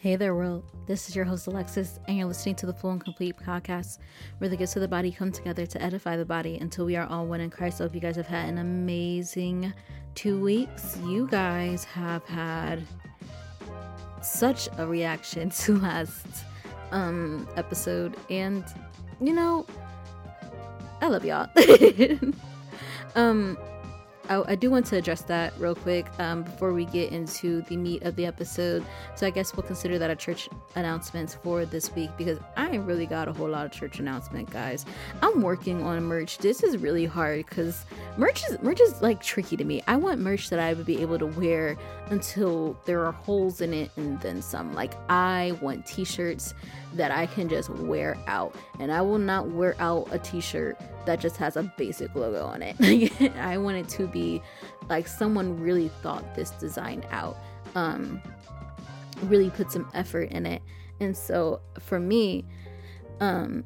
Hey there, world. This is your host, Alexis, and you're listening to the Full and Complete podcast, where the gifts of the body come together to edify the body until we are all one in Christ. I hope you guys have had an amazing two weeks. You guys have had such a reaction to last um, episode, and you know, I love y'all. um, I, I, do want to address that real quick um, before we get into the meat of the episode. So I guess we'll consider that a church announcement for this week because I ain't really got a whole lot of church announcement, guys. I'm working on merch. This is really hard because merch is merch is like tricky to me. I want merch that I would be able to wear until there are holes in it and then some. Like I want t-shirts that I can just wear out, and I will not wear out a t-shirt that just has a basic logo on it. I want it to be like someone really thought this design out, um, really put some effort in it. And so for me, um,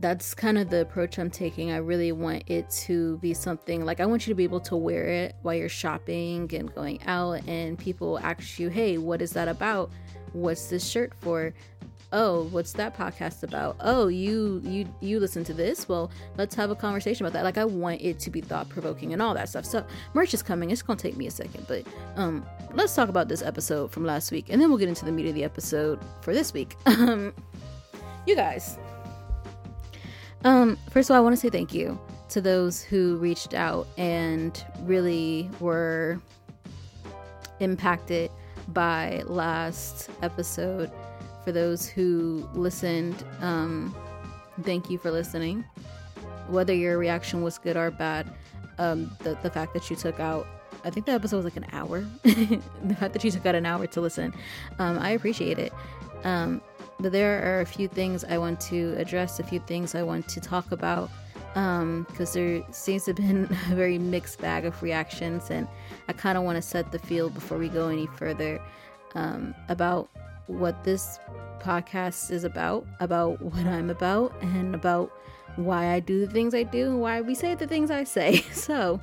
that's kind of the approach I'm taking. I really want it to be something like I want you to be able to wear it while you're shopping and going out, and people ask you, Hey, what is that about? What's this shirt for? Oh what's that podcast about? Oh you you you listen to this? Well let's have a conversation about that. Like i want it to be thought provoking and all that stuff. So merch is coming. It's gonna take me a second but um let's talk about this episode from last week and then we'll get into the meat of the episode for this week. Um you guys. Um first of all i want to say thank you to those who reached out and really were impacted by last episode for those who listened, um, thank you for listening. Whether your reaction was good or bad, um, the, the fact that you took out, I think the episode was like an hour. the fact that you took out an hour to listen, um, I appreciate it. Um, but there are a few things I want to address, a few things I want to talk about because um, there seems to have been a very mixed bag of reactions, and I kind of want to set the field before we go any further um, about what this podcast is about, about what I'm about, and about why I do the things I do and why we say the things I say. So,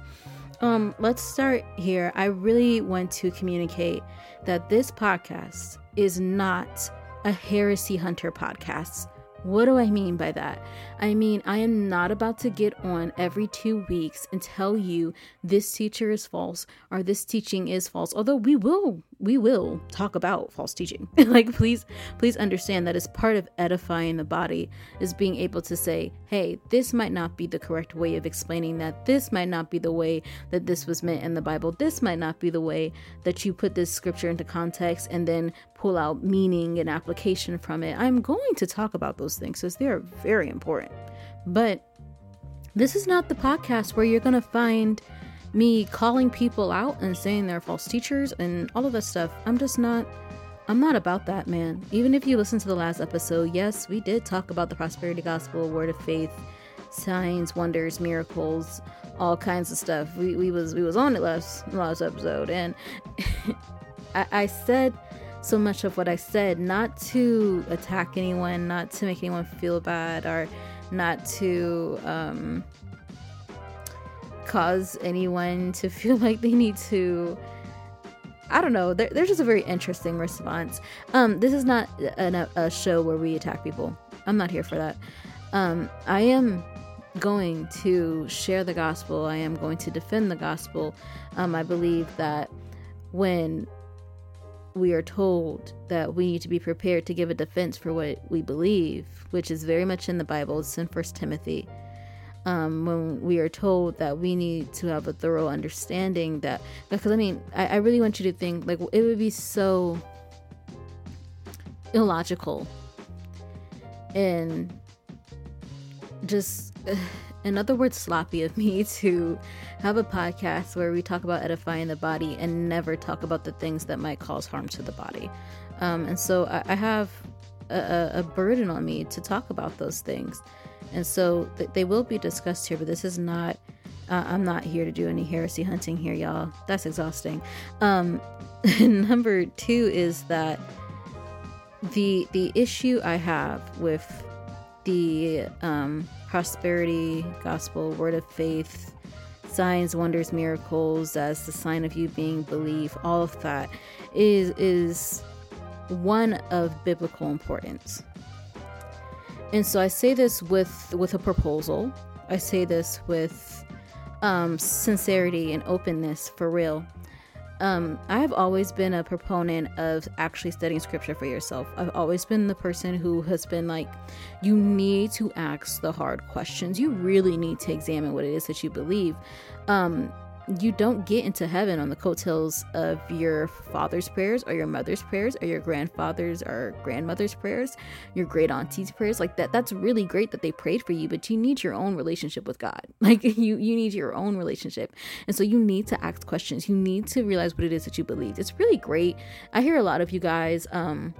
um, let's start here. I really want to communicate that this podcast is not a heresy hunter podcast. What do I mean by that? I mean, I am not about to get on every two weeks and tell you this teacher is false or this teaching is false. Although we will, we will talk about false teaching. like, please, please understand that as part of edifying the body is being able to say, hey, this might not be the correct way of explaining that. This might not be the way that this was meant in the Bible. This might not be the way that you put this scripture into context and then pull out meaning and application from it. I'm going to talk about those things because they are very important. But this is not the podcast where you're going to find me calling people out and saying they're false teachers and all of that stuff. I'm just not I'm not about that, man. Even if you listen to the last episode, yes, we did talk about the prosperity gospel, word of faith, signs, wonders, miracles, all kinds of stuff. We, we was we was on it last last episode, and I, I said so much of what I said not to attack anyone, not to make anyone feel bad, or not to um, cause anyone to feel like they need to. I don't know—they're just a very interesting response. Um, this is not an, a show where we attack people. I'm not here for that. Um, I am going to share the gospel. I am going to defend the gospel. Um, I believe that when we are told that we need to be prepared to give a defense for what we believe, which is very much in the Bible. It's in First Timothy. Um, when we are told that we need to have a thorough understanding that, because I mean, I, I really want you to think like it would be so illogical and just. In other words, sloppy of me to have a podcast where we talk about edifying the body and never talk about the things that might cause harm to the body. Um, and so I, I have a, a, burden on me to talk about those things. And so th- they will be discussed here, but this is not, uh, I'm not here to do any heresy hunting here, y'all. That's exhausting. Um, number two is that the the issue I have with the um, prosperity gospel, word of faith, signs, wonders, miracles as the sign of you being believe, all of that is is one of biblical importance. And so I say this with with a proposal. I say this with um, sincerity and openness for real. Um, I have always been a proponent of actually studying scripture for yourself. I've always been the person who has been like, you need to ask the hard questions. You really need to examine what it is that you believe. Um, you don't get into heaven on the coattails of your father's prayers or your mother's prayers or your grandfather's or grandmother's prayers, your great auntie's prayers. Like that that's really great that they prayed for you, but you need your own relationship with God. Like you you need your own relationship. And so you need to ask questions. You need to realize what it is that you believe. It's really great. I hear a lot of you guys um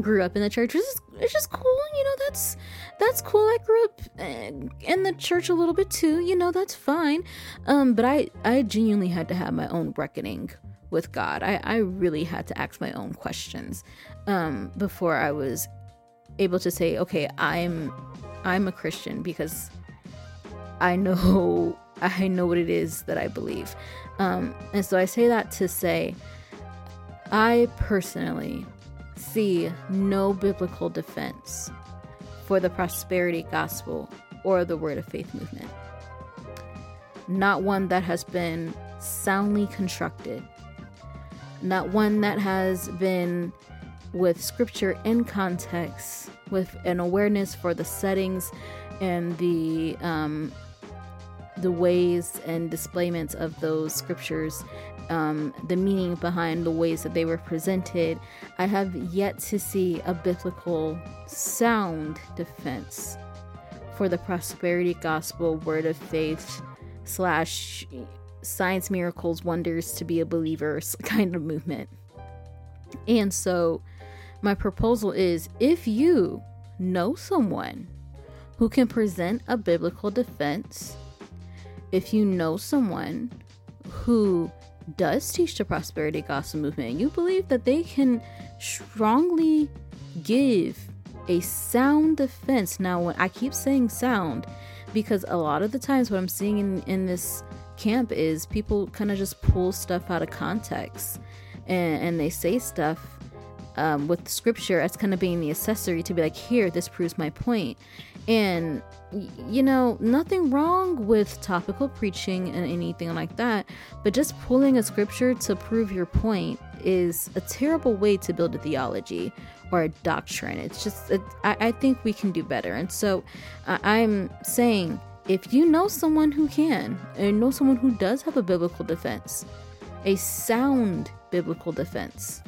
grew up in the church which is it's just cool you know that's that's cool. I grew up eh, in the church a little bit too you know that's fine. Um but i i genuinely had to have my own reckoning with god. I i really had to ask my own questions um before i was able to say okay i'm i'm a christian because i know i know what it is that i believe. Um and so i say that to say i personally see no biblical defense for the prosperity gospel or the word of faith movement. Not one that has been soundly constructed, not one that has been with scripture in context, with an awareness for the settings and the um, the ways and displayments of those scriptures um, the meaning behind the ways that they were presented, I have yet to see a biblical sound defense for the prosperity gospel, word of faith, slash science miracles, wonders to be a believer kind of movement. And so, my proposal is if you know someone who can present a biblical defense, if you know someone who does teach the prosperity gospel movement, you believe that they can strongly give a sound defense. Now, when I keep saying sound, because a lot of the times what I'm seeing in, in this camp is people kind of just pull stuff out of context and, and they say stuff um, with scripture as kind of being the accessory to be like, here, this proves my point. And, you know, nothing wrong with topical preaching and anything like that, but just pulling a scripture to prove your point is a terrible way to build a theology or a doctrine. It's just, it, I, I, think we can do better. And so uh, I'm saying if you know someone who can, and know someone who does have a biblical defense, a sound biblical defense,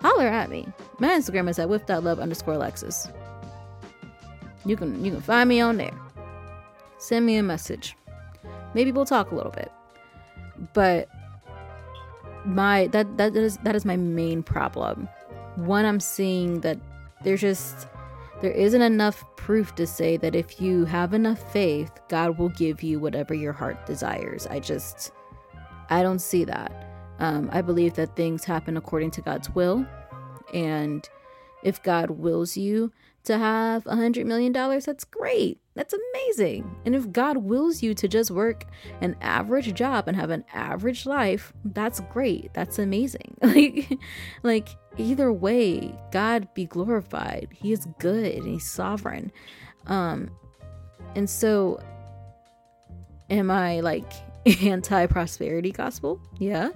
holler at me. My Instagram is at with.love underscore Alexis. You can you can find me on there. Send me a message. Maybe we'll talk a little bit. But my that that is that is my main problem. One I'm seeing that there's just there isn't enough proof to say that if you have enough faith, God will give you whatever your heart desires. I just I don't see that. Um, I believe that things happen according to God's will. And if God wills you to have a hundred million dollars, that's great. That's amazing. And if God wills you to just work an average job and have an average life, that's great. That's amazing. like like either way, God be glorified. He is good and he's sovereign. Um and so am I like anti-prosperity gospel? Yeah.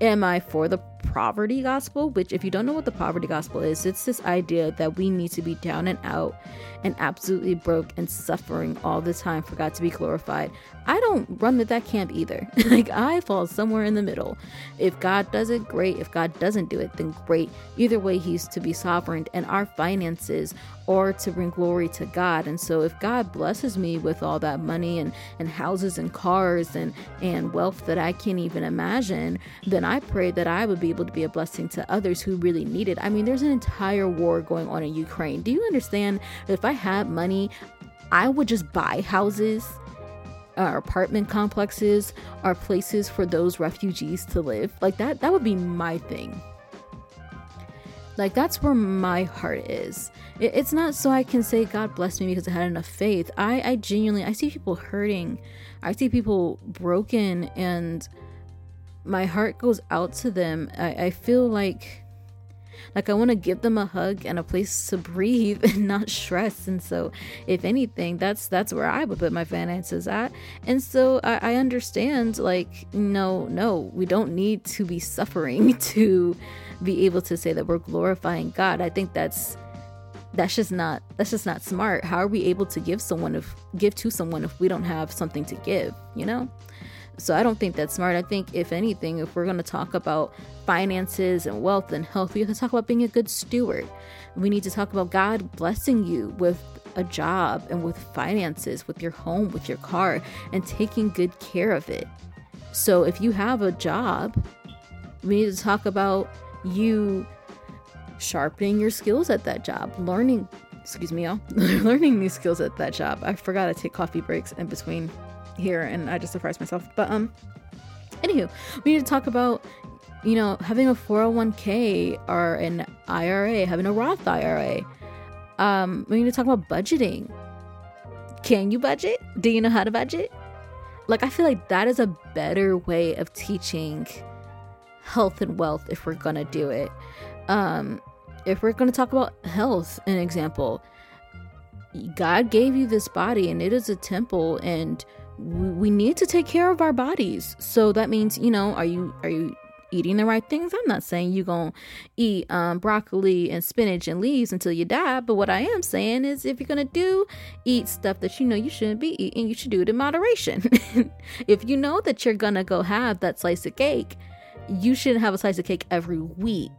Am I for the poverty gospel, which, if you don't know what the poverty gospel is, it's this idea that we need to be down and out and absolutely broke and suffering all the time for God to be glorified. I don't run with that camp either. like, I fall somewhere in the middle. If God does it, great. If God doesn't do it, then great. Either way, He's to be sovereign, and our finances or to bring glory to God. And so if God blesses me with all that money and, and houses and cars and, and wealth that I can't even imagine, then I pray that I would be able to be a blessing to others who really need it. I mean, there's an entire war going on in Ukraine. Do you understand if I had money, I would just buy houses or apartment complexes or places for those refugees to live. Like that that would be my thing. Like that's where my heart is. It, it's not so I can say God bless me because I had enough faith. I, I genuinely I see people hurting. I see people broken and my heart goes out to them. I, I feel like Like I want to give them a hug and a place to breathe and not stress. And so, if anything, that's that's where I would put my finances at. And so I, I understand, like, no, no, we don't need to be suffering to be able to say that we're glorifying God. I think that's that's just not that's just not smart. How are we able to give someone if give to someone if we don't have something to give, you know? So I don't think that's smart. I think if anything, if we're going to talk about finances and wealth and health, we have to talk about being a good steward. We need to talk about God blessing you with a job and with finances, with your home, with your car, and taking good care of it. So if you have a job, we need to talk about you sharpening your skills at that job, learning, excuse me, y'all, learning these skills at that job. I forgot to take coffee breaks in between here and I just surprised myself. But, um, anywho, we need to talk about, you know, having a 401k or an IRA, having a Roth IRA. Um, we need to talk about budgeting. Can you budget? Do you know how to budget? Like, I feel like that is a better way of teaching health and wealth if we're gonna do it. Um, if we're to talk about health, an example, God gave you this body and it is a temple and we need to take care of our bodies. So that means, you know, are you are you eating the right things? I'm not saying you're going to eat um, broccoli and spinach and leaves until you die, but what I am saying is if you're going to do eat stuff that you know you shouldn't be eating, you should do it in moderation. if you know that you're going to go have that slice of cake, you shouldn't have a slice of cake every week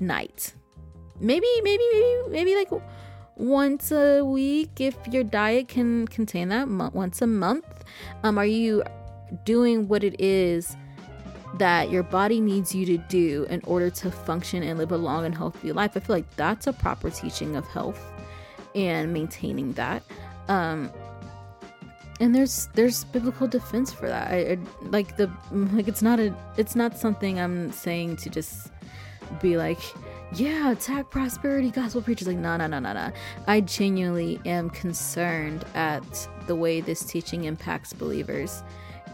night. Maybe, maybe, maybe, maybe like once a week if your diet can contain that. once a month. Um, are you doing what it is that your body needs you to do in order to function and live a long and healthy life? I feel like that's a proper teaching of health and maintaining that. Um, and there's there's biblical defense for that. I, I like the like it's not a it's not something I'm saying to just be like, yeah, attack prosperity gospel preachers. Like, no, no, no, no, no. I genuinely am concerned at the way this teaching impacts believers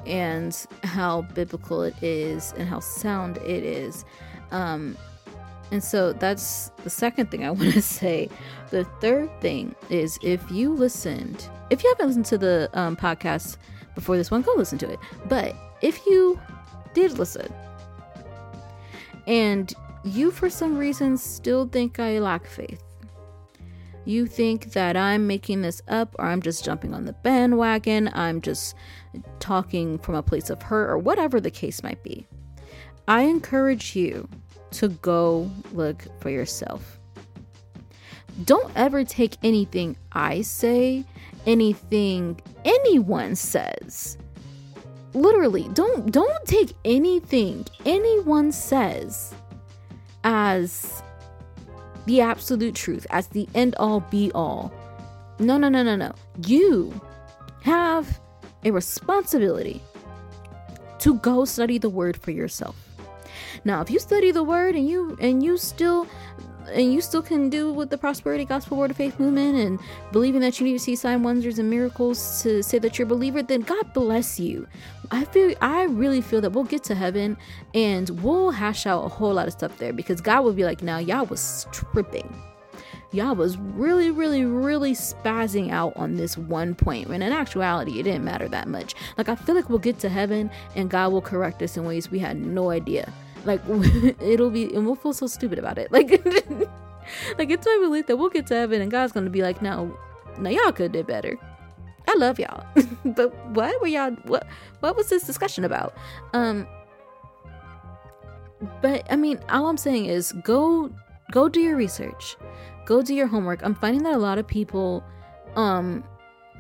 and how biblical it is and how sound it is. Um, and so that's the second thing I want to say. The third thing is if you listened, if you haven't listened to the um, podcast before this one, go listen to it. But if you did listen and you, for some reason, still think I lack faith. You think that I'm making this up or I'm just jumping on the bandwagon, I'm just talking from a place of hurt, or whatever the case might be. I encourage you to go look for yourself. Don't ever take anything I say, anything anyone says. Literally, don't don't take anything anyone says as the absolute truth, as the end all be all. No, no, no, no, no. You have a responsibility to go study the word for yourself. Now, if you study the word and you and you still and you still can do with the prosperity gospel word of faith movement and believing that you need to see sign wonders and miracles to say that you're a believer then god bless you i feel i really feel that we'll get to heaven and we'll hash out a whole lot of stuff there because god will be like now y'all was tripping y'all was really really really spazzing out on this one point when in actuality it didn't matter that much like i feel like we'll get to heaven and god will correct us in ways we had no idea like it'll be, and we'll feel so stupid about it. Like, like it's my belief that we'll get to heaven and God's gonna be like, no, no, y'all could did better. I love y'all, but what were y'all? What what was this discussion about? Um, but I mean, all I'm saying is go go do your research, go do your homework. I'm finding that a lot of people, um,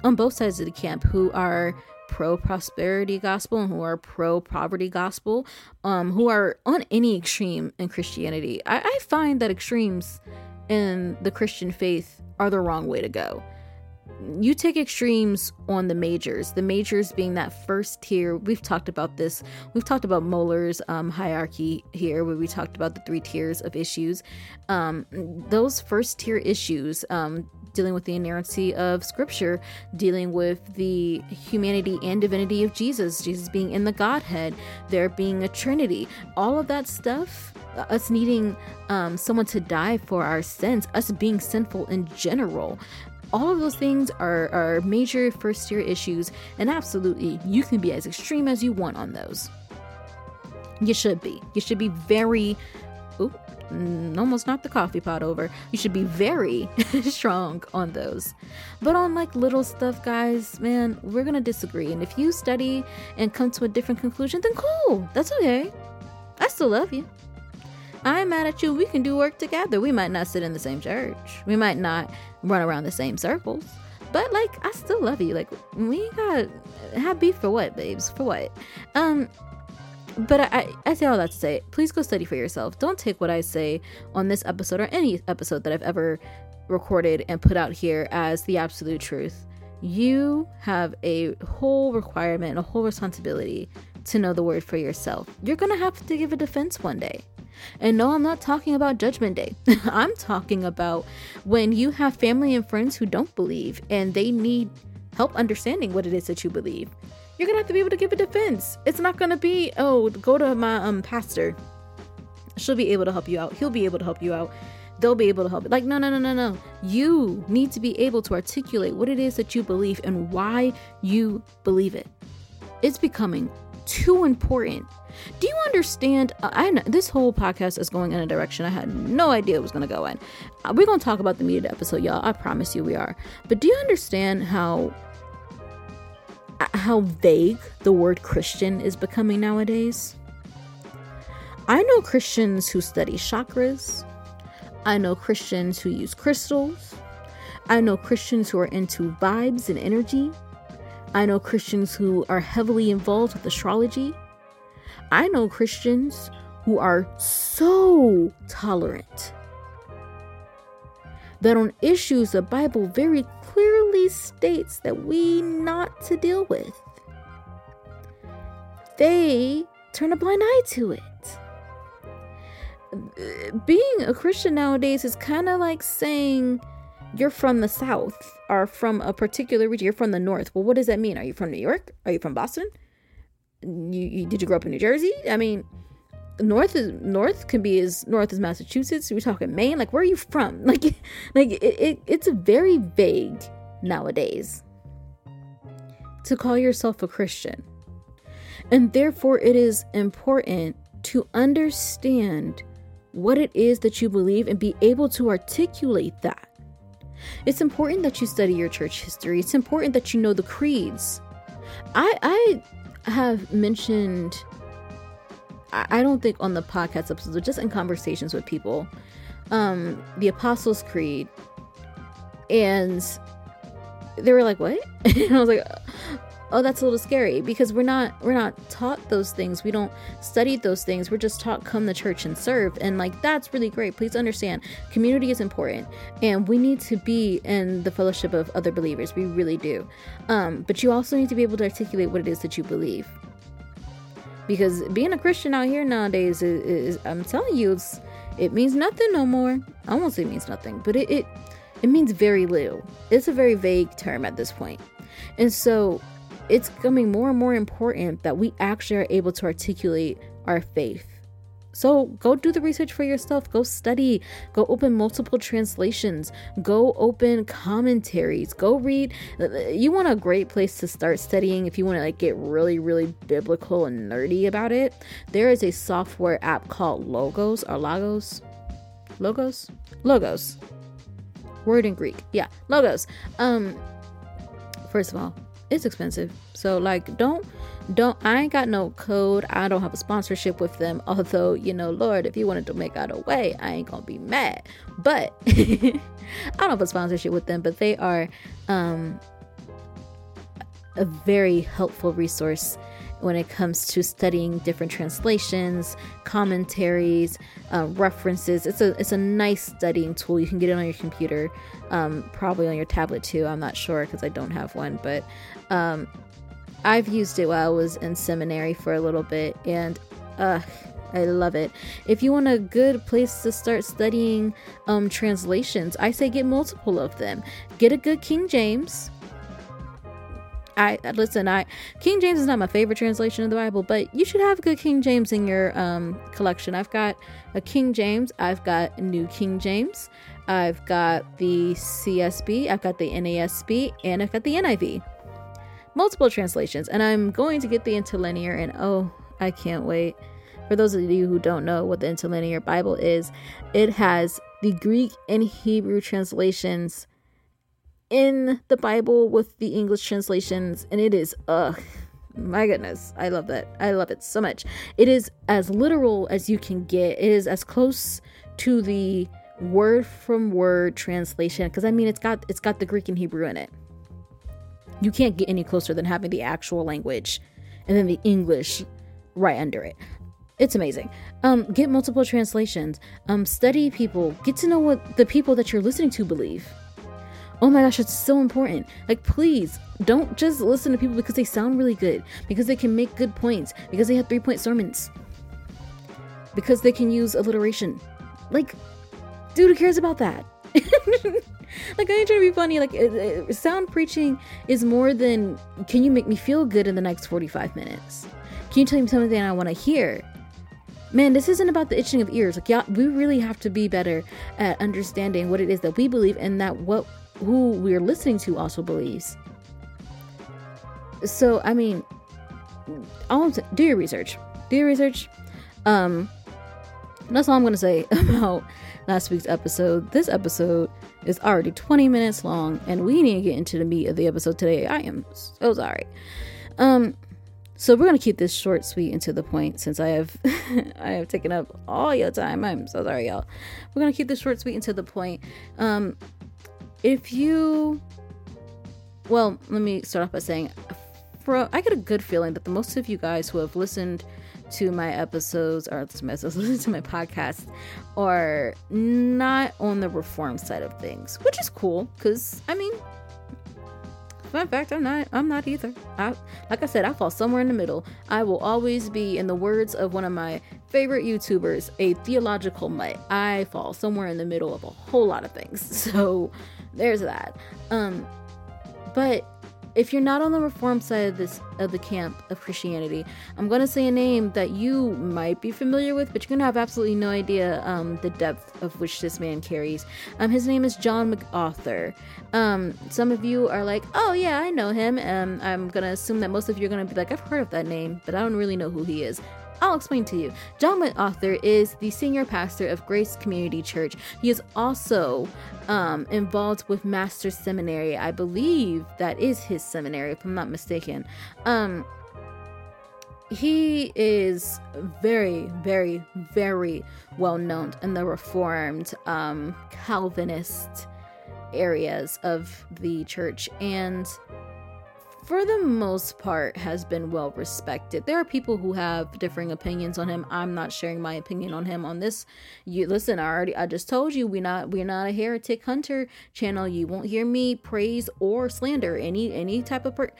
on both sides of the camp who are pro prosperity gospel and who are pro poverty gospel, um, who are on any extreme in Christianity. I, I find that extremes in the Christian faith are the wrong way to go. You take extremes on the majors, the majors being that first tier. We've talked about this. We've talked about Mohler's um, hierarchy here, where we talked about the three tiers of issues. Um, those first tier issues, um, dealing with the inerrancy of scripture, dealing with the humanity and divinity of Jesus, Jesus being in the Godhead, there being a Trinity, all of that stuff, us needing um, someone to die for our sins, us being sinful in general. All of those things are, are major first year issues, and absolutely, you can be as extreme as you want on those. You should be. You should be very. Mm, almost knocked the coffee pot over. You should be very strong on those. But on like little stuff, guys, man, we're gonna disagree. And if you study and come to a different conclusion, then cool. That's okay. I still love you. I'm mad at you. We can do work together. We might not sit in the same church. We might not run around the same circles. But like I still love you. Like we got have beef for what, babes? For what? Um but I, I say all that to say, please go study for yourself. Don't take what I say on this episode or any episode that I've ever recorded and put out here as the absolute truth. You have a whole requirement, a whole responsibility to know the word for yourself. You're going to have to give a defense one day. And no, I'm not talking about Judgment Day. I'm talking about when you have family and friends who don't believe and they need help understanding what it is that you believe you're gonna have to be able to give a defense. It's not gonna be, oh, go to my um pastor. She'll be able to help you out. He'll be able to help you out. They'll be able to help. Like, no, no, no, no, no. You need to be able to articulate what it is that you believe and why you believe it. It's becoming too important. Do you understand? Uh, I know this whole podcast is going in a direction I had no idea it was going to go in. Uh, we're going to talk about the media episode, y'all. I promise you we are. But do you understand how how vague the word Christian is becoming nowadays. I know Christians who study chakras. I know Christians who use crystals. I know Christians who are into vibes and energy. I know Christians who are heavily involved with astrology. I know Christians who are so tolerant that on issues the Bible very clearly states that we not to deal with. They turn a blind eye to it. Being a Christian nowadays is kind of like saying you're from the South or from a particular region. You're from the North. Well, what does that mean? Are you from New York? Are you from Boston? You, you did you grow up in New Jersey? I mean, north is north can be as north as massachusetts we're talking maine like where are you from like like it, it, it's very vague nowadays to call yourself a christian and therefore it is important to understand what it is that you believe and be able to articulate that it's important that you study your church history. It's important that you know the creeds. I i have mentioned I don't think on the podcast episodes, but just in conversations with people, um, the Apostles' Creed, and they were like, "What?" and I was like, "Oh, that's a little scary because we're not we're not taught those things. We don't study those things. We're just taught come to church and serve, and like that's really great. Please understand, community is important, and we need to be in the fellowship of other believers. We really do. Um, but you also need to be able to articulate what it is that you believe." because being a Christian out here nowadays is, is I'm telling you, it means nothing no more. I won't say it means nothing, but it, it it means very little. It's a very vague term at this point. And so it's becoming more and more important that we actually are able to articulate our faith so go do the research for yourself. Go study. Go open multiple translations. Go open commentaries. Go read. You want a great place to start studying if you want to like get really, really biblical and nerdy about it. There is a software app called Logos or Logos. Logos? Logos. Word in Greek. Yeah, Logos. Um first of all, it's expensive. So like don't don't I ain't got no code. I don't have a sponsorship with them. Although, you know, Lord, if you wanted to make out a way, I ain't gonna be mad. But I don't have a sponsorship with them, but they are um a very helpful resource when it comes to studying different translations, commentaries, uh, references. It's a it's a nice studying tool. You can get it on your computer, um, probably on your tablet too. I'm not sure because I don't have one, but um, I've used it while I was in seminary for a little bit, and uh, I love it. If you want a good place to start studying um, translations, I say get multiple of them. Get a good King James. I listen. I King James is not my favorite translation of the Bible, but you should have a good King James in your um, collection. I've got a King James. I've got New King James. I've got the CSB. I've got the NASB, and I've got the NIV. Multiple translations, and I'm going to get the interlinear. And oh, I can't wait. For those of you who don't know what the interlinear Bible is, it has the Greek and Hebrew translations in the Bible with the English translations, and it is, ugh, my goodness, I love that. I love it so much. It is as literal as you can get, it is as close to the word from word translation because i mean it's got it's got the greek and hebrew in it. You can't get any closer than having the actual language and then the english right under it. It's amazing. Um get multiple translations. Um study people. Get to know what the people that you're listening to believe oh my gosh it's so important. Like please don't just listen to people because they sound really good because they can make good points because they have three point sermons because they can use alliteration. Like dude who cares about that? Like i ain't trying to be funny. Like sound preaching is more than can you make me feel good in the next 45 minutes? Can you tell me something I want to hear? Man, this isn't about the itching of ears. Like, yeah, we really have to be better at understanding what it is that we believe and that what who we're listening to also believes. So, I mean, all do your research. Do your research. Um, that's all I'm gonna say about last week's episode. This episode is already 20 minutes long, and we need to get into the meat of the episode today. I am so sorry. Um, so we're gonna keep this short, sweet, and to the point since I have I have taken up all your time. I'm so sorry, y'all. We're gonna keep this short, sweet, and to the point. Um, if you, well, let me start off by saying, for I get a good feeling that the most of you guys who have listened to my episodes or to my to my podcast are not on the reform side of things, which is cool because I mean fun fact, I'm not. I'm not either. I, like I said, I fall somewhere in the middle. I will always be, in the words of one of my favorite YouTubers, a theological mutt. I fall somewhere in the middle of a whole lot of things. So there's that. Um, but if you're not on the reform side of this of the camp of Christianity, I'm gonna say a name that you might be familiar with, but you're gonna have absolutely no idea um, the depth of which this man carries. Um, his name is John MacArthur. Um, some of you are like, oh yeah, I know him. Um, I'm gonna assume that most of you are gonna be like, I've heard of that name, but I don't really know who he is. I'll explain to you. John MacArthur is the senior pastor of Grace Community Church. He is also um, involved with Master Seminary. I believe that is his seminary, if I'm not mistaken. Um, he is very, very, very well known in the Reformed um, Calvinist areas of the church. And for the most part has been well respected. There are people who have differing opinions on him. I'm not sharing my opinion on him on this. You listen, I already I just told you we're not we're not a heretic hunter channel. You won't hear me praise or slander any any type of per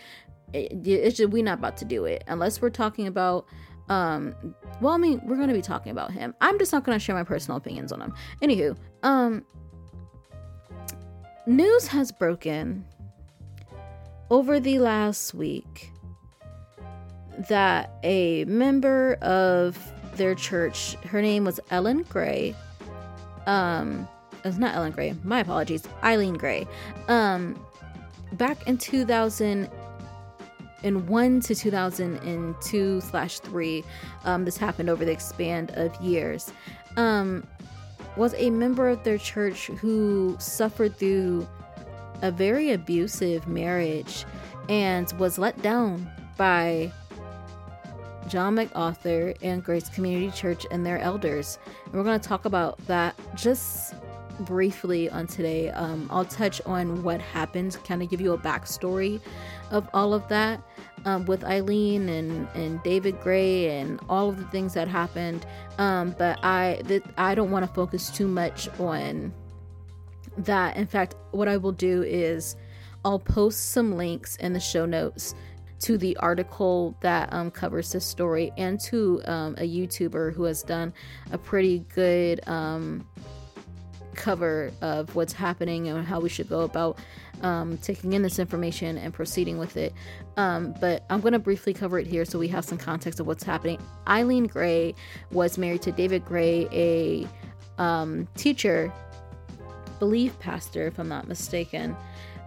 it, it's just we're not about to do it unless we're talking about um well I mean we're gonna be talking about him. I'm just not gonna share my personal opinions on him. Anywho, um news has broken over the last week that a member of their church, her name was Ellen Gray. Um, it's not Ellen Gray. My apologies, Eileen Gray. Um, back in 2001 to 2002 slash three, um, this happened over the span of years. Um, was a member of their church who suffered through a very abusive marriage and was let down by John MacArthur and Grace Community Church and their elders. And we're going to talk about that just briefly on today. Um, I'll touch on what happened, kind of give you a backstory of all of that um, with Eileen and, and David Gray and all of the things that happened. Um, but I, th- I don't want to focus too much on that. In fact, what I will do is I'll post some links in the show notes to the article that um, covers this story and to um, a YouTuber who has done a pretty good um, cover of what's happening and how we should go about um, taking in this information and proceeding with it. Um, but I'm going to briefly cover it here so we have some context of what's happening. Eileen Gray was married to David Gray, a um, teacher, belief pastor, if I'm not mistaken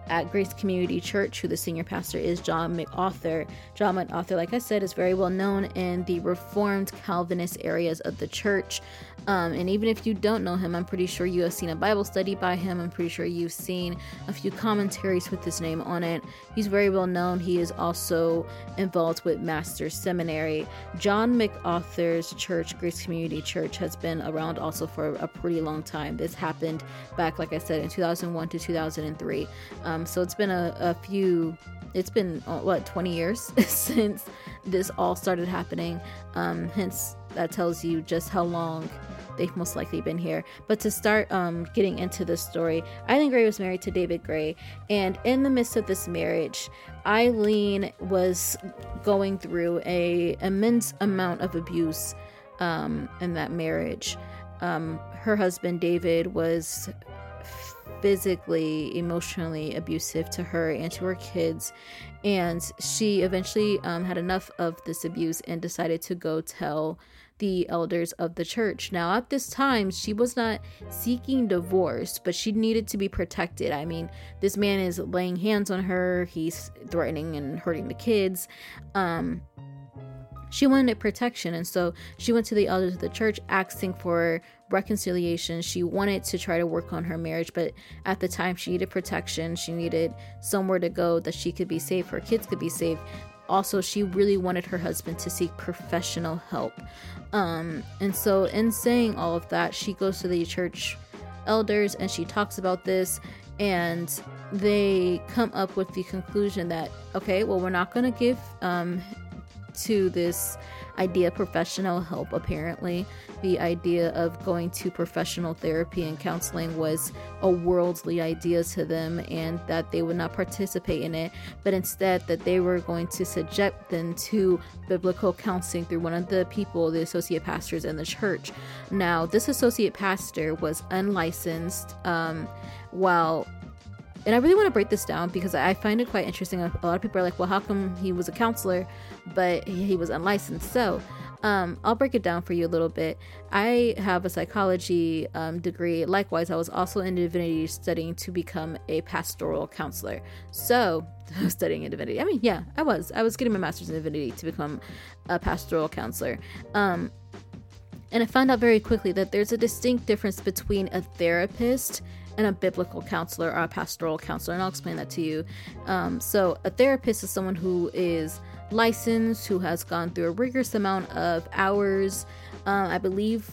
at Grace Community Church, who the senior pastor is John MacArthur. John MacArthur, like I said, is very well known in the Reformed Calvinist areas of the church. Um, and even if you don't know him, I'm pretty sure you have seen a Bible study by him. I'm pretty sure you've seen a few commentaries with his name on it. He's very well known. He is also involved with Master's Seminary. John MacArthur's church, Grace Community Church, has been around also for a pretty long time. This happened back, like I said, in 2001 to 2003. Um, so it's been a, a few it's been uh, what 20 years since this all started happening um, hence that tells you just how long they've most likely been here. But to start um, getting into this story, Eileen Gray was married to David Gray, and in the midst of this marriage, Eileen was going through a immense amount of abuse um, in that marriage. Um, her husband David was physically, emotionally abusive to her and to her kids. And she eventually um, had enough of this abuse and decided to go tell the elders of the church. Now, at this time, she was not seeking divorce, but she needed to be protected. I mean, this man is laying hands on her, he's threatening and hurting the kids. Um, she wanted protection, and so she went to the elders of the church asking for reconciliation. She wanted to try to work on her marriage, but at the time, she needed protection. She needed somewhere to go that she could be safe, her kids could be safe also she really wanted her husband to seek professional help um, and so in saying all of that she goes to the church elders and she talks about this and they come up with the conclusion that okay well we're not going to give um, to this idea professional help apparently. The idea of going to professional therapy and counseling was a worldly idea to them and that they would not participate in it but instead that they were going to subject them to biblical counseling through one of the people the associate pastors in the church. Now this associate pastor was unlicensed um, while and I really want to break this down because I find it quite interesting. A lot of people are like, well, how come he was a counselor, but he was unlicensed? So, um, I'll break it down for you a little bit. I have a psychology um, degree. Likewise, I was also in divinity studying to become a pastoral counselor. So, studying in divinity. I mean, yeah, I was. I was getting my master's in divinity to become a pastoral counselor. Um, and I found out very quickly that there's a distinct difference between a therapist and a biblical counselor or a pastoral counselor. And I'll explain that to you. Um, so, a therapist is someone who is licensed, who has gone through a rigorous amount of hours. Uh, I believe,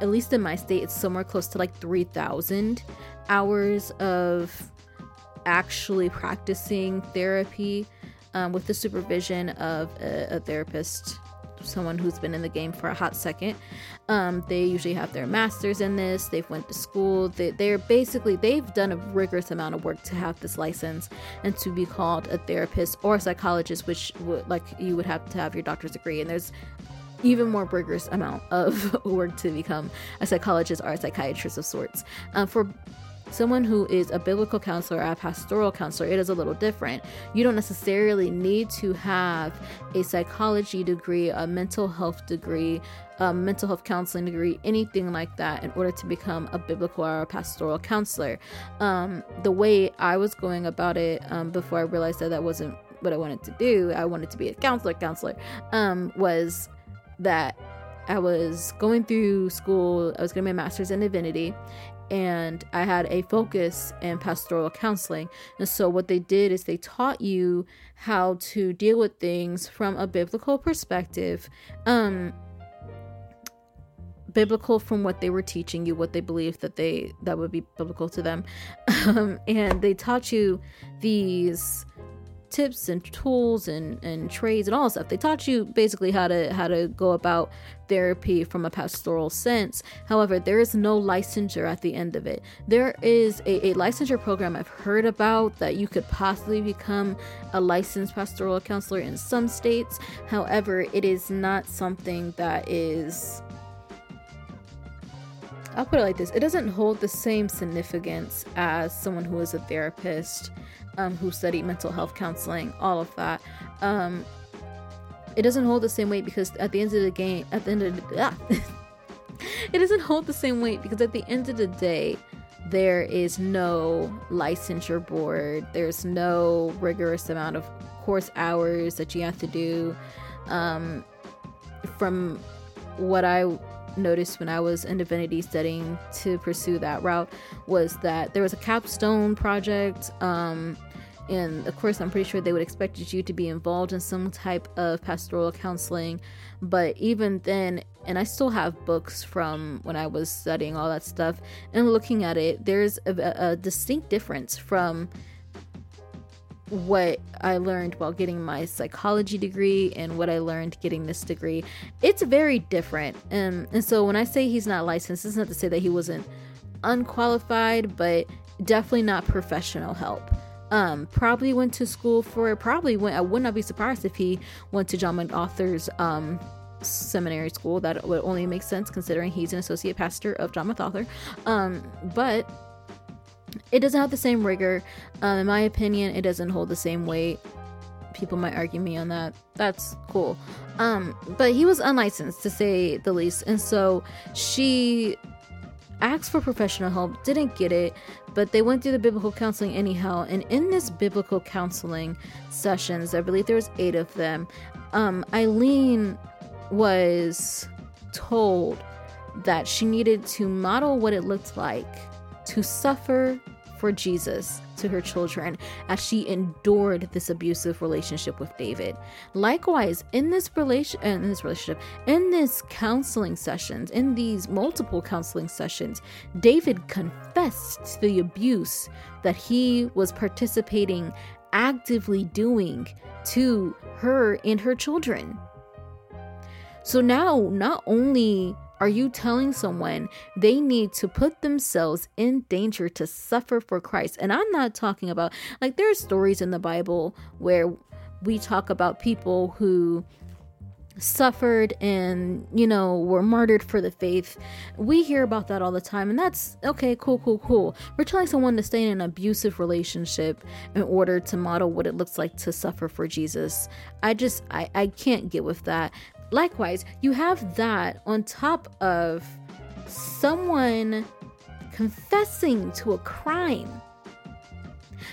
at least in my state, it's somewhere close to like 3,000 hours of actually practicing therapy um, with the supervision of a, a therapist someone who's been in the game for a hot second. Um, they usually have their masters in this. They've went to school. They, they're basically they've done a rigorous amount of work to have this license and to be called a therapist or a psychologist, which would like you would have to have your doctor's degree. And there's even more rigorous amount of work to become a psychologist or a psychiatrist of sorts. Um, for someone who is a biblical counselor or a pastoral counselor, it is a little different. You don't necessarily need to have a psychology degree, a mental health degree, a mental health counseling degree, anything like that, in order to become a biblical or a pastoral counselor. Um, the way I was going about it um, before I realized that that wasn't what I wanted to do, I wanted to be a counselor, counselor, um, was that I was going through school, I was getting my master's in divinity, and I had a focus in pastoral counseling. And so, what they did is they taught you how to deal with things from a biblical perspective. Um, biblical from what they were teaching you what they believed that they that would be biblical to them um, and they taught you these tips and tools and, and trades and all that stuff. They taught you basically how to how to go about therapy from a pastoral sense. However, there is no licensure at the end of it. There is a, a licensure program I've heard about that you could possibly become a licensed pastoral counselor in some states. However, it is not something that is I'll put it like this it doesn't hold the same significance as someone who is a therapist, um, who studied mental health counseling, all of that. Um, it doesn't hold the same weight because at the end of the game, at the end of the, ah, it doesn't hold the same weight because at the end of the day, there is no licensure board, there's no rigorous amount of course hours that you have to do. Um, from what I noticed when I was in divinity studying to pursue that route was that there was a capstone project. Um, and of course, I'm pretty sure they would expect you to be involved in some type of pastoral counseling. But even then, and I still have books from when I was studying all that stuff and looking at it, there's a, a distinct difference from what I learned while getting my psychology degree and what I learned getting this degree. It's very different. Um, and so when I say he's not licensed, it's not to say that he wasn't unqualified, but definitely not professional help. Um, probably went to school for. Probably went. I would not be surprised if he went to John MacArthur's um, seminary school. That would only make sense considering he's an associate pastor of John MacArthur. Um, but it doesn't have the same rigor. Um, in my opinion, it doesn't hold the same weight. People might argue me on that. That's cool. Um, but he was unlicensed to say the least. And so she asked for professional help, didn't get it, but they went through the biblical counseling anyhow. And in this biblical counseling sessions, I believe there was eight of them, um, Eileen was told that she needed to model what it looked like to suffer for Jesus to her children as she endured this abusive relationship with David. Likewise, in this relation in this relationship, in this counseling sessions, in these multiple counseling sessions, David confessed the abuse that he was participating actively doing to her and her children. So now not only are you telling someone they need to put themselves in danger to suffer for Christ? And I'm not talking about, like, there are stories in the Bible where we talk about people who suffered and you know were martyred for the faith. We hear about that all the time and that's okay cool cool cool. We're telling someone to stay in an abusive relationship in order to model what it looks like to suffer for jesus. I just i, I can't get with that Likewise, you have that on top of someone confessing to a crime.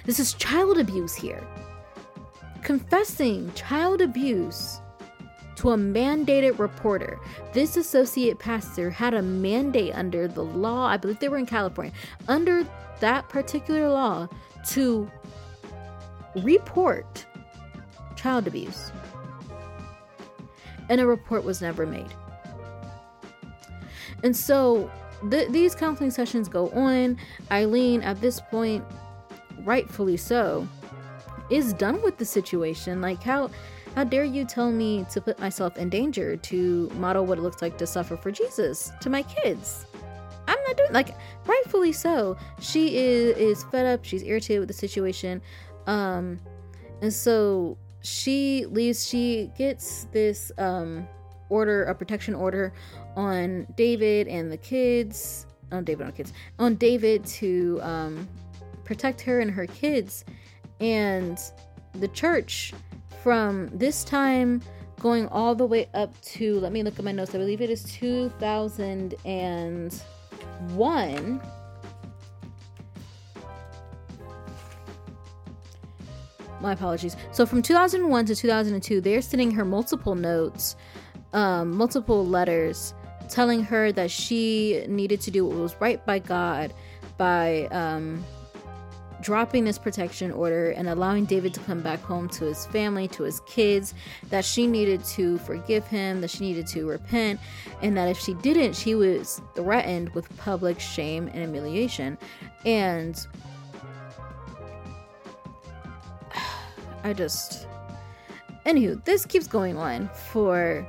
This is child abuse here. Confessing child abuse to a mandated reporter. This associate pastor had a mandate under the law, I believe they were in California, under that particular law to report child abuse and a report was never made. And so th- these counseling sessions go on. Eileen, at this point, rightfully so, is done with the situation. Like, how how dare you tell me to put myself in danger to model what it looks like to suffer for Jesus to my kids? I'm not doing like rightfully so. She is is fed up. She's irritated with the situation, um, and so she leaves she gets this um order a protection order on david and the kids on david on kids on david to um protect her and her kids. And the church from this time going all the way up to let me look at my notes. I believe it is 2001 my apologies. So from 2001 to 2002, they're sending her multiple notes, um, multiple letters, telling her that she needed to do what was right by God by um, dropping this protection order and allowing David to come back home to his family, to his kids, that she needed to forgive him, that she needed to repent, and that if she didn't, she was threatened with public shame and humiliation. And I just. Anywho, this keeps going on for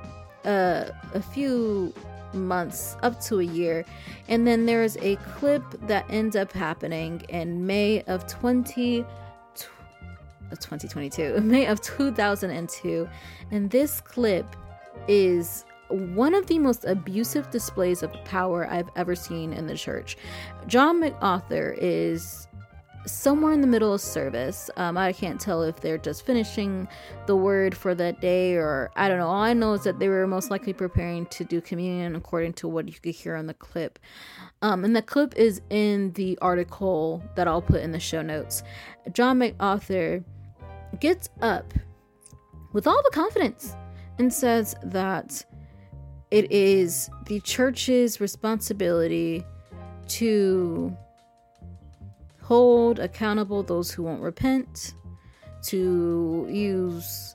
uh, a few months, up to a year. And then there's a clip that ends up happening in May of 20. 2022, May of 2002. And this clip is one of the most abusive displays of power I've ever seen in the church. John MacArthur is somewhere in the middle of service. Um, I can't tell if they're just finishing the word for that day or I don't know. All I know is that they were most likely preparing to do communion according to what you could hear on the clip. Um, and the clip is in the article that I'll put in the show notes. John MacArthur gets up with all the confidence and says that it is the church's responsibility to hold accountable those who won't repent, to use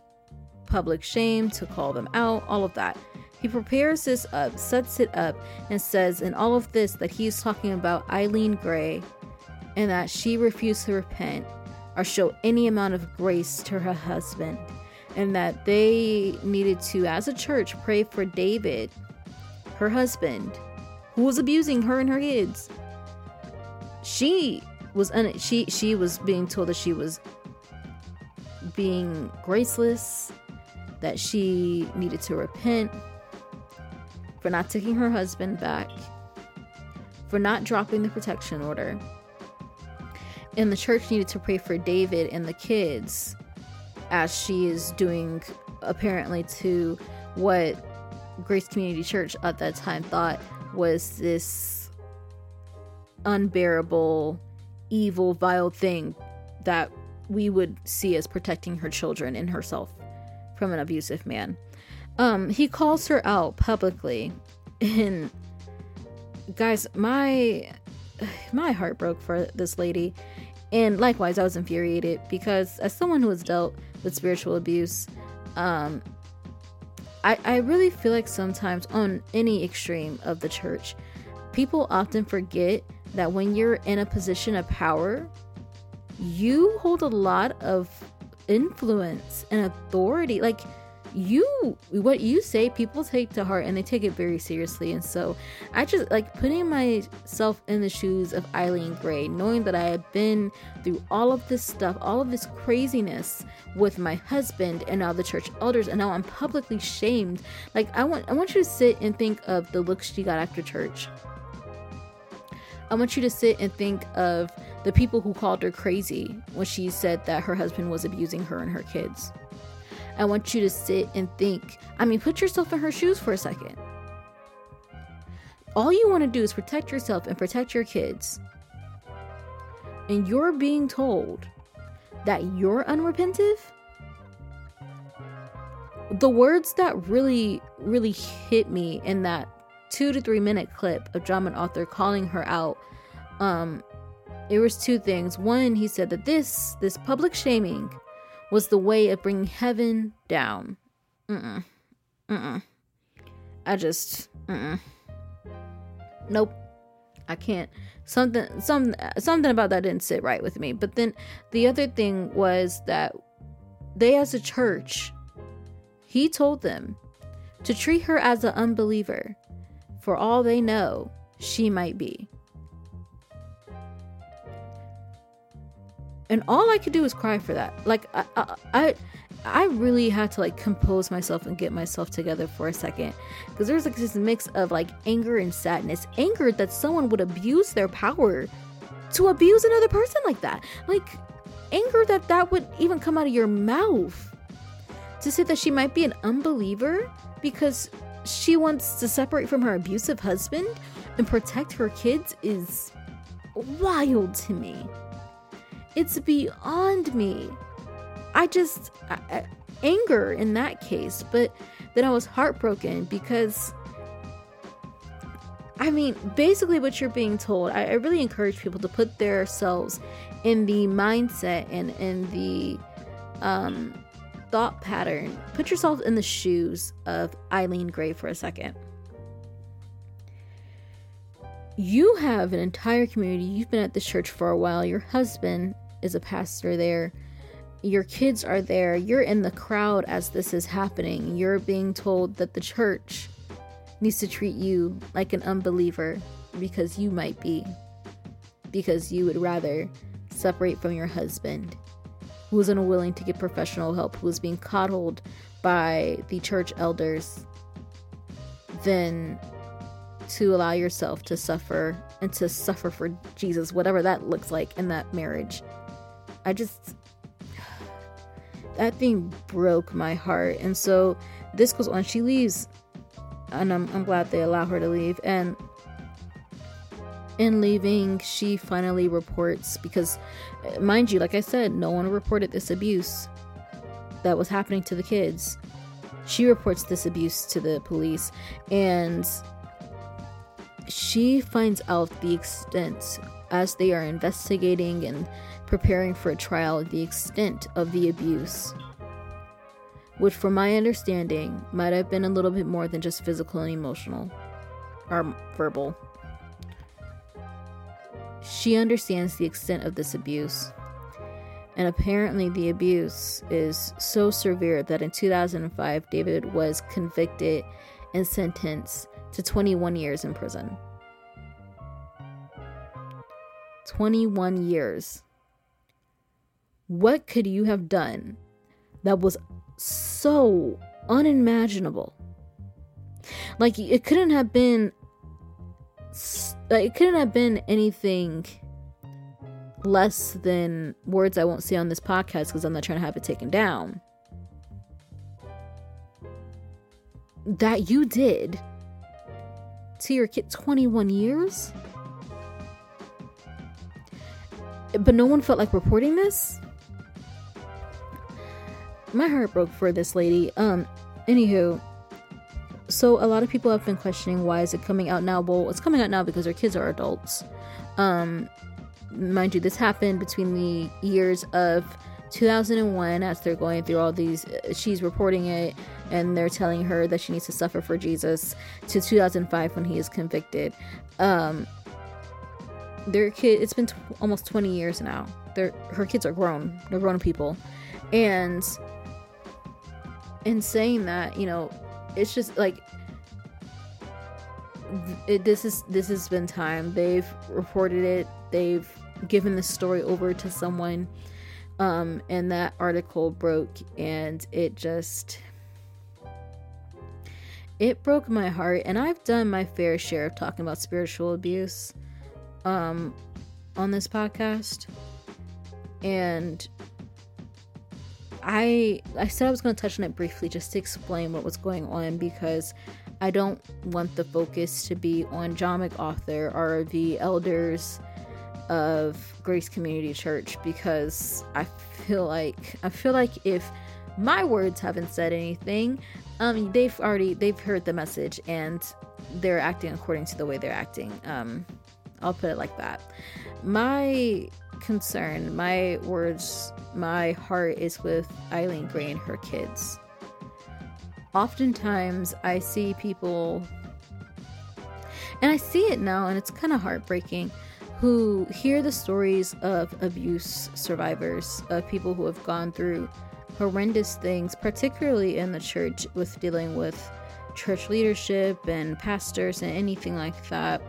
public shame, to call them out, all of that. He prepares this up, sets it up, and says in all of this that he's talking about Eileen Gray and that she refused to repent or show any amount of grace to her husband and that they needed to, as a church, pray for David, her husband, who was abusing her and her kids. She was un- she she was being told that she was being graceless, that she needed to repent for not taking her husband back, for not dropping the protection order. And the church needed to pray for David and the kids as she is doing apparently to what Grace Community Church at that time thought was this unbearable, evil, vile thing that we would see as protecting her children and herself from an abusive man. Um, he calls her out publicly, and guys, my my heart broke for this lady, and likewise, I was infuriated because as someone who has dealt with spiritual abuse. Um, I, I really feel like sometimes on any extreme of the church, people often forget that when you're in a position of power, you hold a lot of influence and authority. Like, you what you say people take to heart and they take it very seriously. And so i just like putting myself in the shoes of eileen gray knowing that i have been through all of this stuff all of this craziness with my husband and now the church elders and now i'm publicly shamed. Like i want i want you to sit and think of the looks she got after church i want you to sit and think of the people who called her crazy when she said that her husband was abusing her and her kids I want you to sit and think. I mean, put yourself in her shoes for a second. All you want to do is protect yourself and protect your kids. And you're being told that you're unrepentive? The words that really, really hit me in that two to three minute clip of John MacArthur calling her out, um, it was two things. One, he said that this, this public shaming was the way of bringing heaven down. Mm-mm. Mm-mm. I just, mm-mm. Nope. I can't. Something, some, something about that didn't sit right with me. But then the other thing was that they, as a church, he told them to treat her as an unbeliever. For all they know, she might be. and all I could do was cry for that. Like I, I, I really had to like compose myself and get myself together for a second because there's like this mix of like anger and sadness. Anger that someone would abuse their power to abuse another person like that. Like anger that that would even come out of your mouth to say that she might be an unbeliever because she wants to separate from her abusive husband and protect her kids is wild to me. It's beyond me. I just, I, anger in that case, but then I was heartbroken because, I mean, basically what you're being told, I, I really encourage people to put themselves in the mindset and in the um, thought pattern. Put yourself in the shoes of Eileen Gray for a second you have an entire community. You've been at this church for a while. Your husband is a pastor there. your kids are there. You're in the crowd as this is happening. You're being told that the church needs to treat you like an unbeliever because you might be. Because you would rather separate from your husband who was unwilling to get professional help, who was being coddled by the church elders, than to allow yourself to suffer and to suffer for Jesus, whatever that looks like in that marriage. I just that thing broke my heart. And so this goes on. She leaves, and I'm, I'm glad they allow her to leave. And in leaving, she finally reports because, eh, mind you, like I said, no one reported this abuse that was happening to the kids. She reports this abuse to the police, and she finds out the extent as they are investigating and preparing for a trial the extent of the abuse, which, from my understanding, might have been a little bit more than just physical and emotional or verbal. She understands the extent of this abuse. And apparently, the abuse is so severe that in 2005, David was convicted and sentenced to 21 years in prison. 21 years what could you have done that was so unimaginable? Like it couldn't have been like it couldn't have been anything less than words I won't say on this podcast because I'm not trying to have it taken down. That you did to your kid 21 years? But no one felt like reporting this? my heart broke for this lady. Um, anywho, so a lot of people have been questioning why is it coming out now? Well, it's coming out now because their kids are adults. Um, mind you, this happened between the years of 2001 as they're going through all these. Uh, she's reporting it, and they're telling her that she needs to suffer for Jesus. To 2005 when he is convicted. Um, their kid. It's been t- almost 20 years now. Their her kids are grown. They're grown people, and in saying that, you know, it's just like it, this is this has been time. They've reported it. They've given the story over to someone, um, and that article broke, and it just it broke my heart. And I've done my fair share of talking about spiritual abuse, um, on this podcast, and I I said I was going to touch on it briefly just to explain what was going on because I don't want the focus to be on John MacArthur or the elders of Grace Community Church because I feel like I feel like if my words haven't said anything, um, they've already they've heard the message and they're acting according to the way they're acting. Um, I'll put it like that. My concern, my words, my heart is with Eileen Gray and her kids. Oftentimes, I see people, and I see it now, and it's kind of heartbreaking, who hear the stories of abuse survivors, of people who have gone through horrendous things, particularly in the church with dealing with church leadership and pastors and anything like that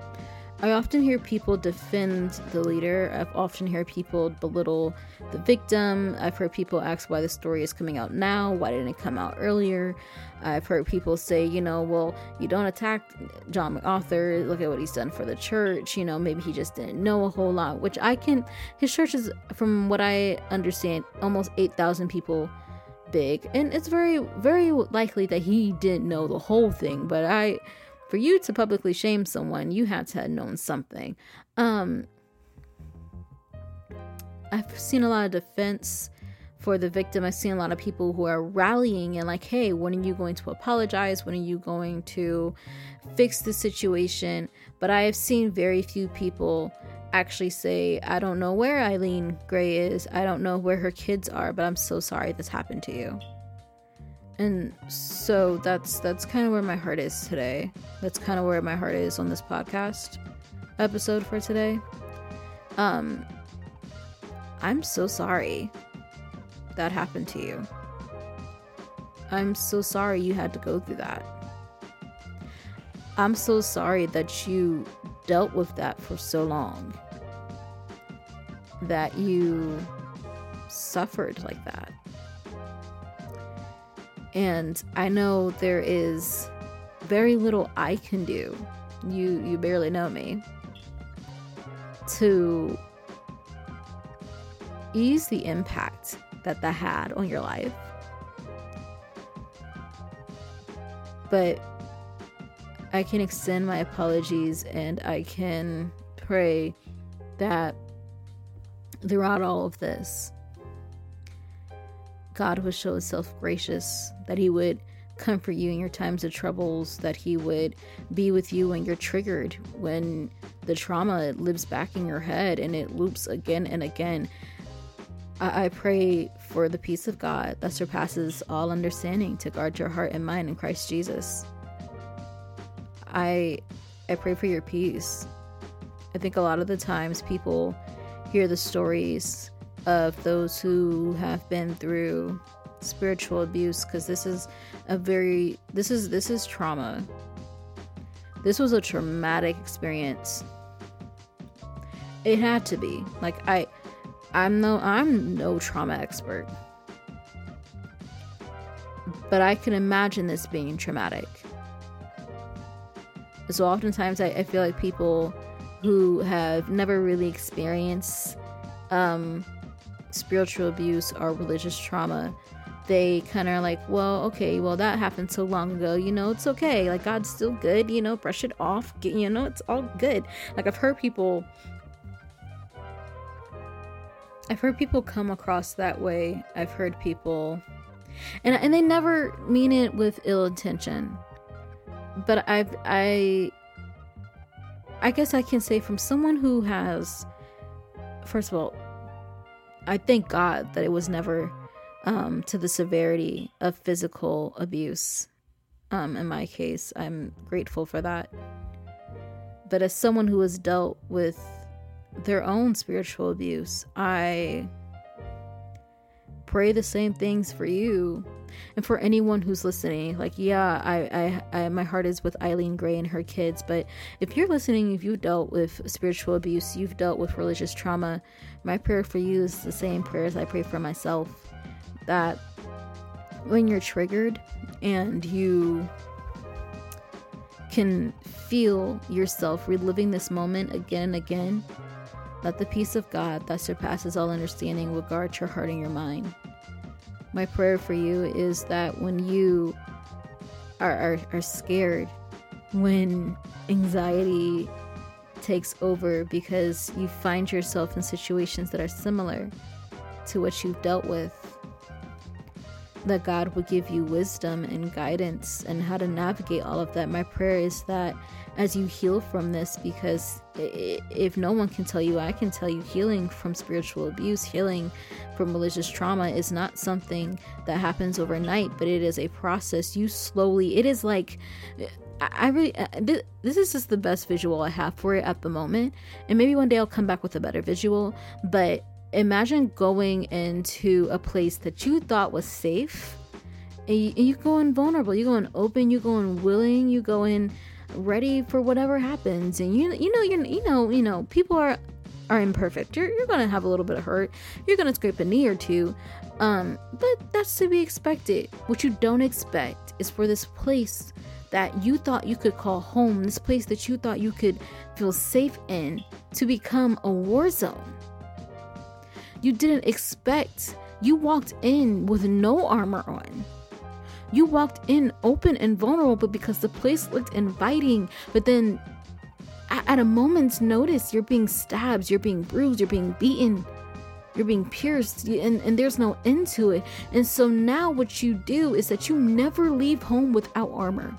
I often hear people defend the leader. I've often heard people belittle the victim. I've heard people ask why the story is coming out now. Why didn't it come out earlier? I've heard people say, you know, well, you don't attack John MacArthur. Look at what he's done for the church. You know, maybe he just didn't know a whole lot, which I can. His church is, from what I understand, almost 8,000 people big. And it's very, very likely that he didn't know the whole thing, but I for you to publicly shame someone, you had to have known something. Um, I've seen a lot of defense for the victim. I've seen a lot of people who are rallying and like, hey, when are you going to apologize? When are you going to fix the situation? But I have seen very few people actually say, I don't know where Eileen Gray is. I don't know where her kids are, but I'm so sorry this happened to you and so that's that's kind of where my heart is today that's kind of where my heart is on this podcast episode for today um i'm so sorry that happened to you. I'm so sorry you had to go through that. I'm so sorry that you dealt with that for so long. That you suffered like that. And I know there is very little I can do. You you barely know me. To ease the impact that that had on your life. But I can extend my apologies and I can pray that throughout all of this, God would show himself gracious, that he would comfort you in your times of troubles, that he would be with you when you're triggered, when the trauma lives back in your head and it loops again and again. I, I pray for the peace of God that surpasses all understanding to guard your heart and mind in Christ Jesus. I I pray for your peace. I think a lot of the times people hear the stories of those who have been through spiritual abuse because this is a very this is this is trauma. This was a traumatic experience. It had to be. Like I I'm no I'm no trauma expert. But I can imagine this being traumatic. So oftentimes I, I feel like people who have never really experienced um, spiritual abuse or religious trauma, they kind of like, well, okay, well, that happened so long ago, you know, it's okay. Like, God's still good, you know, brush it off, get, you know, it's all good. Like, I've heard people, I've heard people come across that way. I've heard people, and, and they never mean it with ill intention but I've I I guess I can say from someone who has first of all I thank God that it was never um, to the severity of physical abuse. Um, in my case, I'm grateful for that. But as someone who has dealt with their own spiritual abuse, I pray the same things for you and for anyone who's listening like yeah I, I i my heart is with eileen gray and her kids but if you're listening if you've dealt with spiritual abuse you've dealt with religious trauma my prayer for you is the same prayer as i pray for myself that when you're triggered and you can feel yourself reliving this moment again and again that the peace of God that surpasses all understanding will guard your heart and your mind my prayer for you is that when you are, are, are scared, when anxiety takes over because you find yourself in situations that are similar to what you've dealt with, that God will give you wisdom and guidance and how to navigate all of that. My prayer is that as you heal from this because if no one can tell you i can tell you healing from spiritual abuse healing from religious trauma is not something that happens overnight but it is a process you slowly it is like i really uh, this is just the best visual i have for it at the moment and maybe one day i'll come back with a better visual but imagine going into a place that you thought was safe and you, go in vulnerable you go in open you go in willing you go in ready for whatever happens. And you you know you you know you know people are are imperfect. You're, you're gonna have a little bit of hurt. You're gonna scrape a knee or two. Um but that's to be expected. What you don't expect is for this place that you thought you could call home this place that you thought you could feel safe in to become a war zone you didn't expect you walked in with no armor on you walked in open and vulnerable because the place looked inviting, but then at a moment's notice, you're being stabbed, you're being bruised, you're being beaten, you're being pierced, and, and there's no end to it. And so now, what you do is that you never leave home without armor.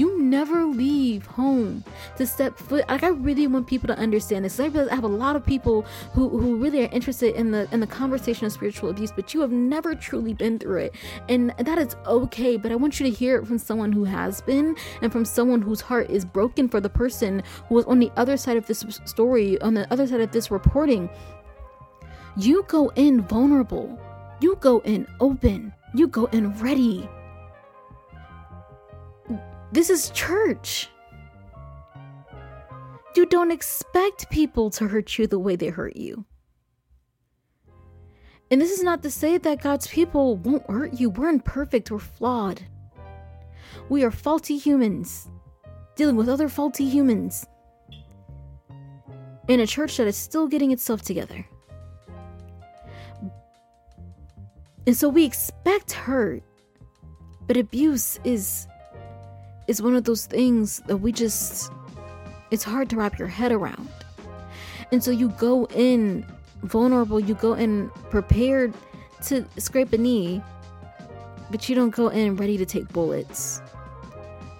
You never leave home to step foot. Like I really want people to understand this. I realize I have a lot of people who, who really are interested in the in the conversation of spiritual abuse, but you have never truly been through it, and that is okay. But I want you to hear it from someone who has been, and from someone whose heart is broken for the person who was on the other side of this story, on the other side of this reporting You go in vulnerable. You go in open. You go in ready. This is church. You don't expect people to hurt you the way they hurt you. And this is not to say that God's people won't hurt you. We're imperfect, we're flawed. We are faulty humans dealing with other faulty humans in a church that is still getting itself together. And so we expect hurt, but abuse is is one of those things that we just it's hard to wrap your head around. And so you go in vulnerable, you go in prepared to scrape a knee, but you don't go in ready to take bullets.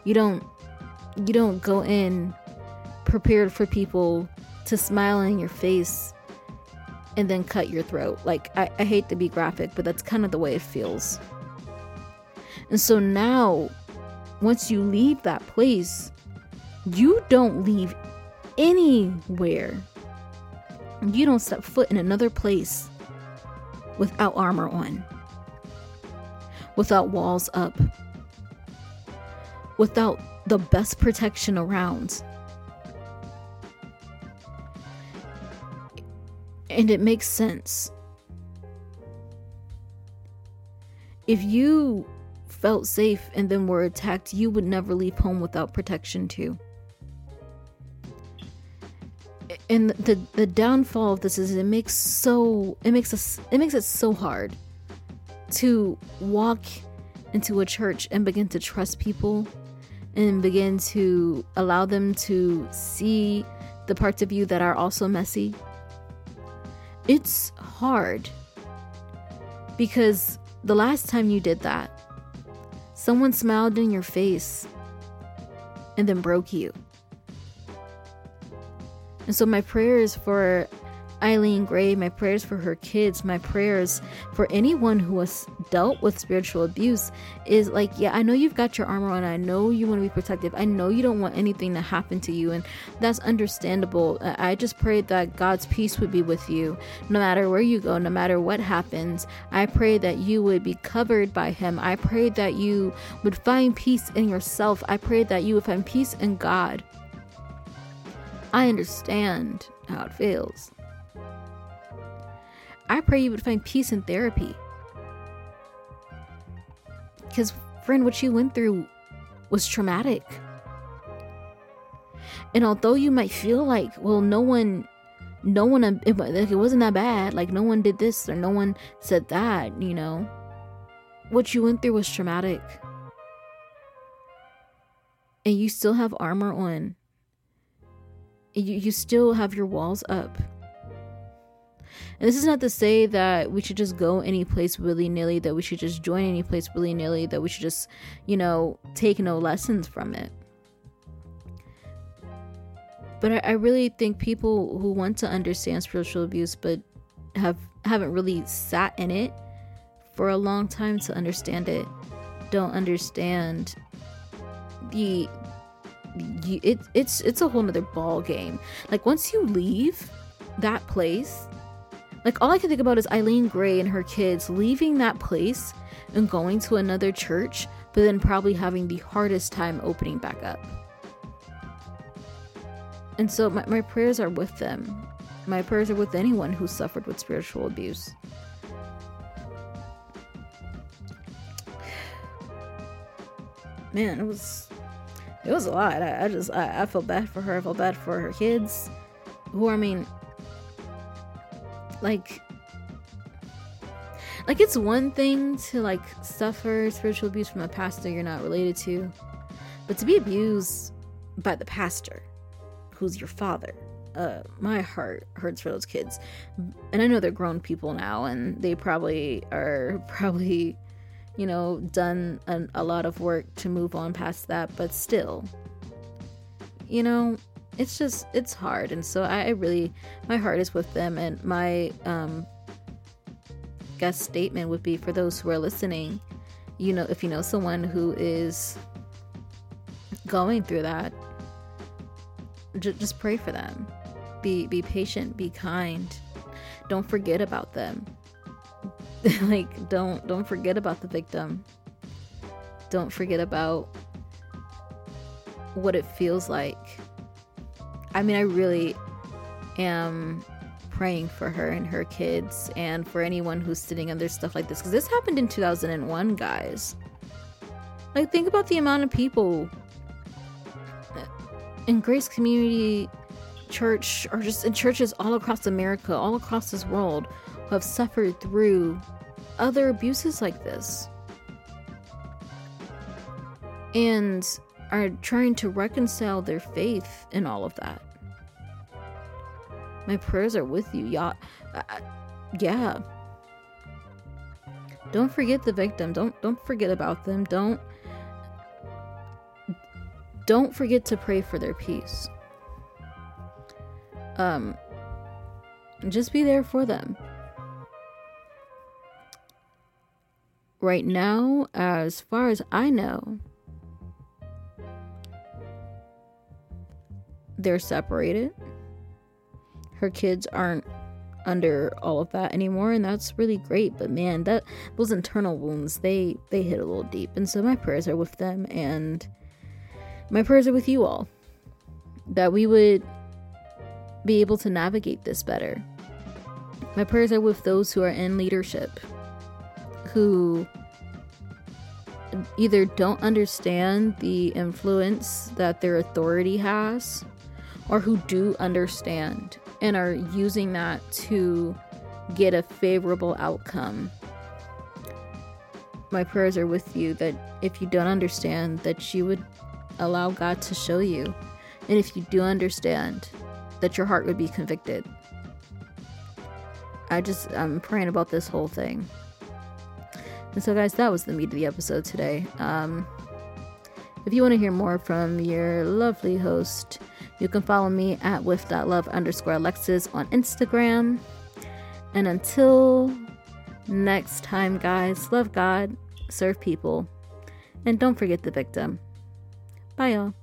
You don't you don't go in prepared for people to smile in your face and then cut your throat. Like I, I hate to be graphic, but that's kind of the way it feels. And so now once you leave that place, you don't leave anywhere. You don't step foot in another place without armor on, without walls up, without the best protection around. And it makes sense. If you felt safe and then were attacked, you would never leave home without protection too. And the the downfall of this is it makes so it makes us it makes it so hard to walk into a church and begin to trust people and begin to allow them to see the parts of you that are also messy. It's hard because the last time you did that, Someone smiled in your face and then broke you. And so, my prayer is for Eileen Gray, my prayers for her kids, my prayers for anyone who has dealt with spiritual abuse is like, yeah, I know you've got your armor on. I know you want to be protective. I know you don't want anything to happen to you. And that's understandable. I just pray that God's peace would be with you no matter where you go, no matter what happens. I pray that you would be covered by Him. I pray that you would find peace in yourself. I pray that you would find peace in God. I understand how it feels. I pray you would find peace in therapy. Because, friend, what you went through was traumatic. And although you might feel like, well, no one, no one, it, it wasn't that bad, like no one did this or no one said that, you know, what you went through was traumatic. And you still have armor on. You, you still have your walls up. And this is not to say that we should just go any place willy nilly, that we should just join any place willy nilly, that we should just, you know, take no lessons from it. But I, I really think people who want to understand spiritual abuse but have haven't really sat in it for a long time to understand it don't understand the it, it's it's a whole nother ball game like once you leave that place like, all I can think about is Eileen Gray and her kids leaving that place and going to another church, but then probably having the hardest time opening back up. And so, my, my prayers are with them. My prayers are with anyone who suffered with spiritual abuse. Man, it was it was a lot. I, I just I, I felt bad for her. I felt bad for her kids, who I mean, like like it's one thing to like suffer spiritual abuse from a pastor you're not related to but to be abused by the pastor who's your father uh my heart hurts for those kids. And i know they're grown people now and they probably are probably you know done an, a lot of work to move on past that but still you know it's just it's hard and so I, really my heart is with them and my um guest statement would be for those who are listening you know if you know someone who is going through that j- just pray for them be be patient be kind don't forget about them. like don't don't forget about the victim. Don't forget about what it feels like. I mean, I really am praying for her and her kids and for anyone who's sitting under stuff like this because this happened in 2001, guys. Like, think about the amount of people in Grace Community Church or just in churches all across America, all across this world, who have suffered through other abuses like this. And are trying to reconcile their faith in all of that. My prayers are with you, y'all. Uh, yeah. Don't forget the victim. Don't don't forget about them. Don't don't forget to pray for their peace. Um just be there for them. Right now, as far as I know, they're separated. Her kids aren't under all of that anymore and that's really great but man that those internal wounds they they hit a little deep and so my prayers are with them and my prayers are with you all that we would be able to navigate this better my prayers are with those who are in leadership who either don't understand the influence that their authority has or who do understand and are using that to get a favorable outcome. My prayers are with you that if you don't understand, that you would allow God to show you. And if you do understand, that your heart would be convicted. I just, I'm praying about this whole thing. And so, guys, that was the meat of the episode today. Um, if you want to hear more from your lovely host, you can follow me at with.love underscore Alexis on Instagram. And until next time, guys, love God, serve people, and don't forget the victim. Bye, y'all.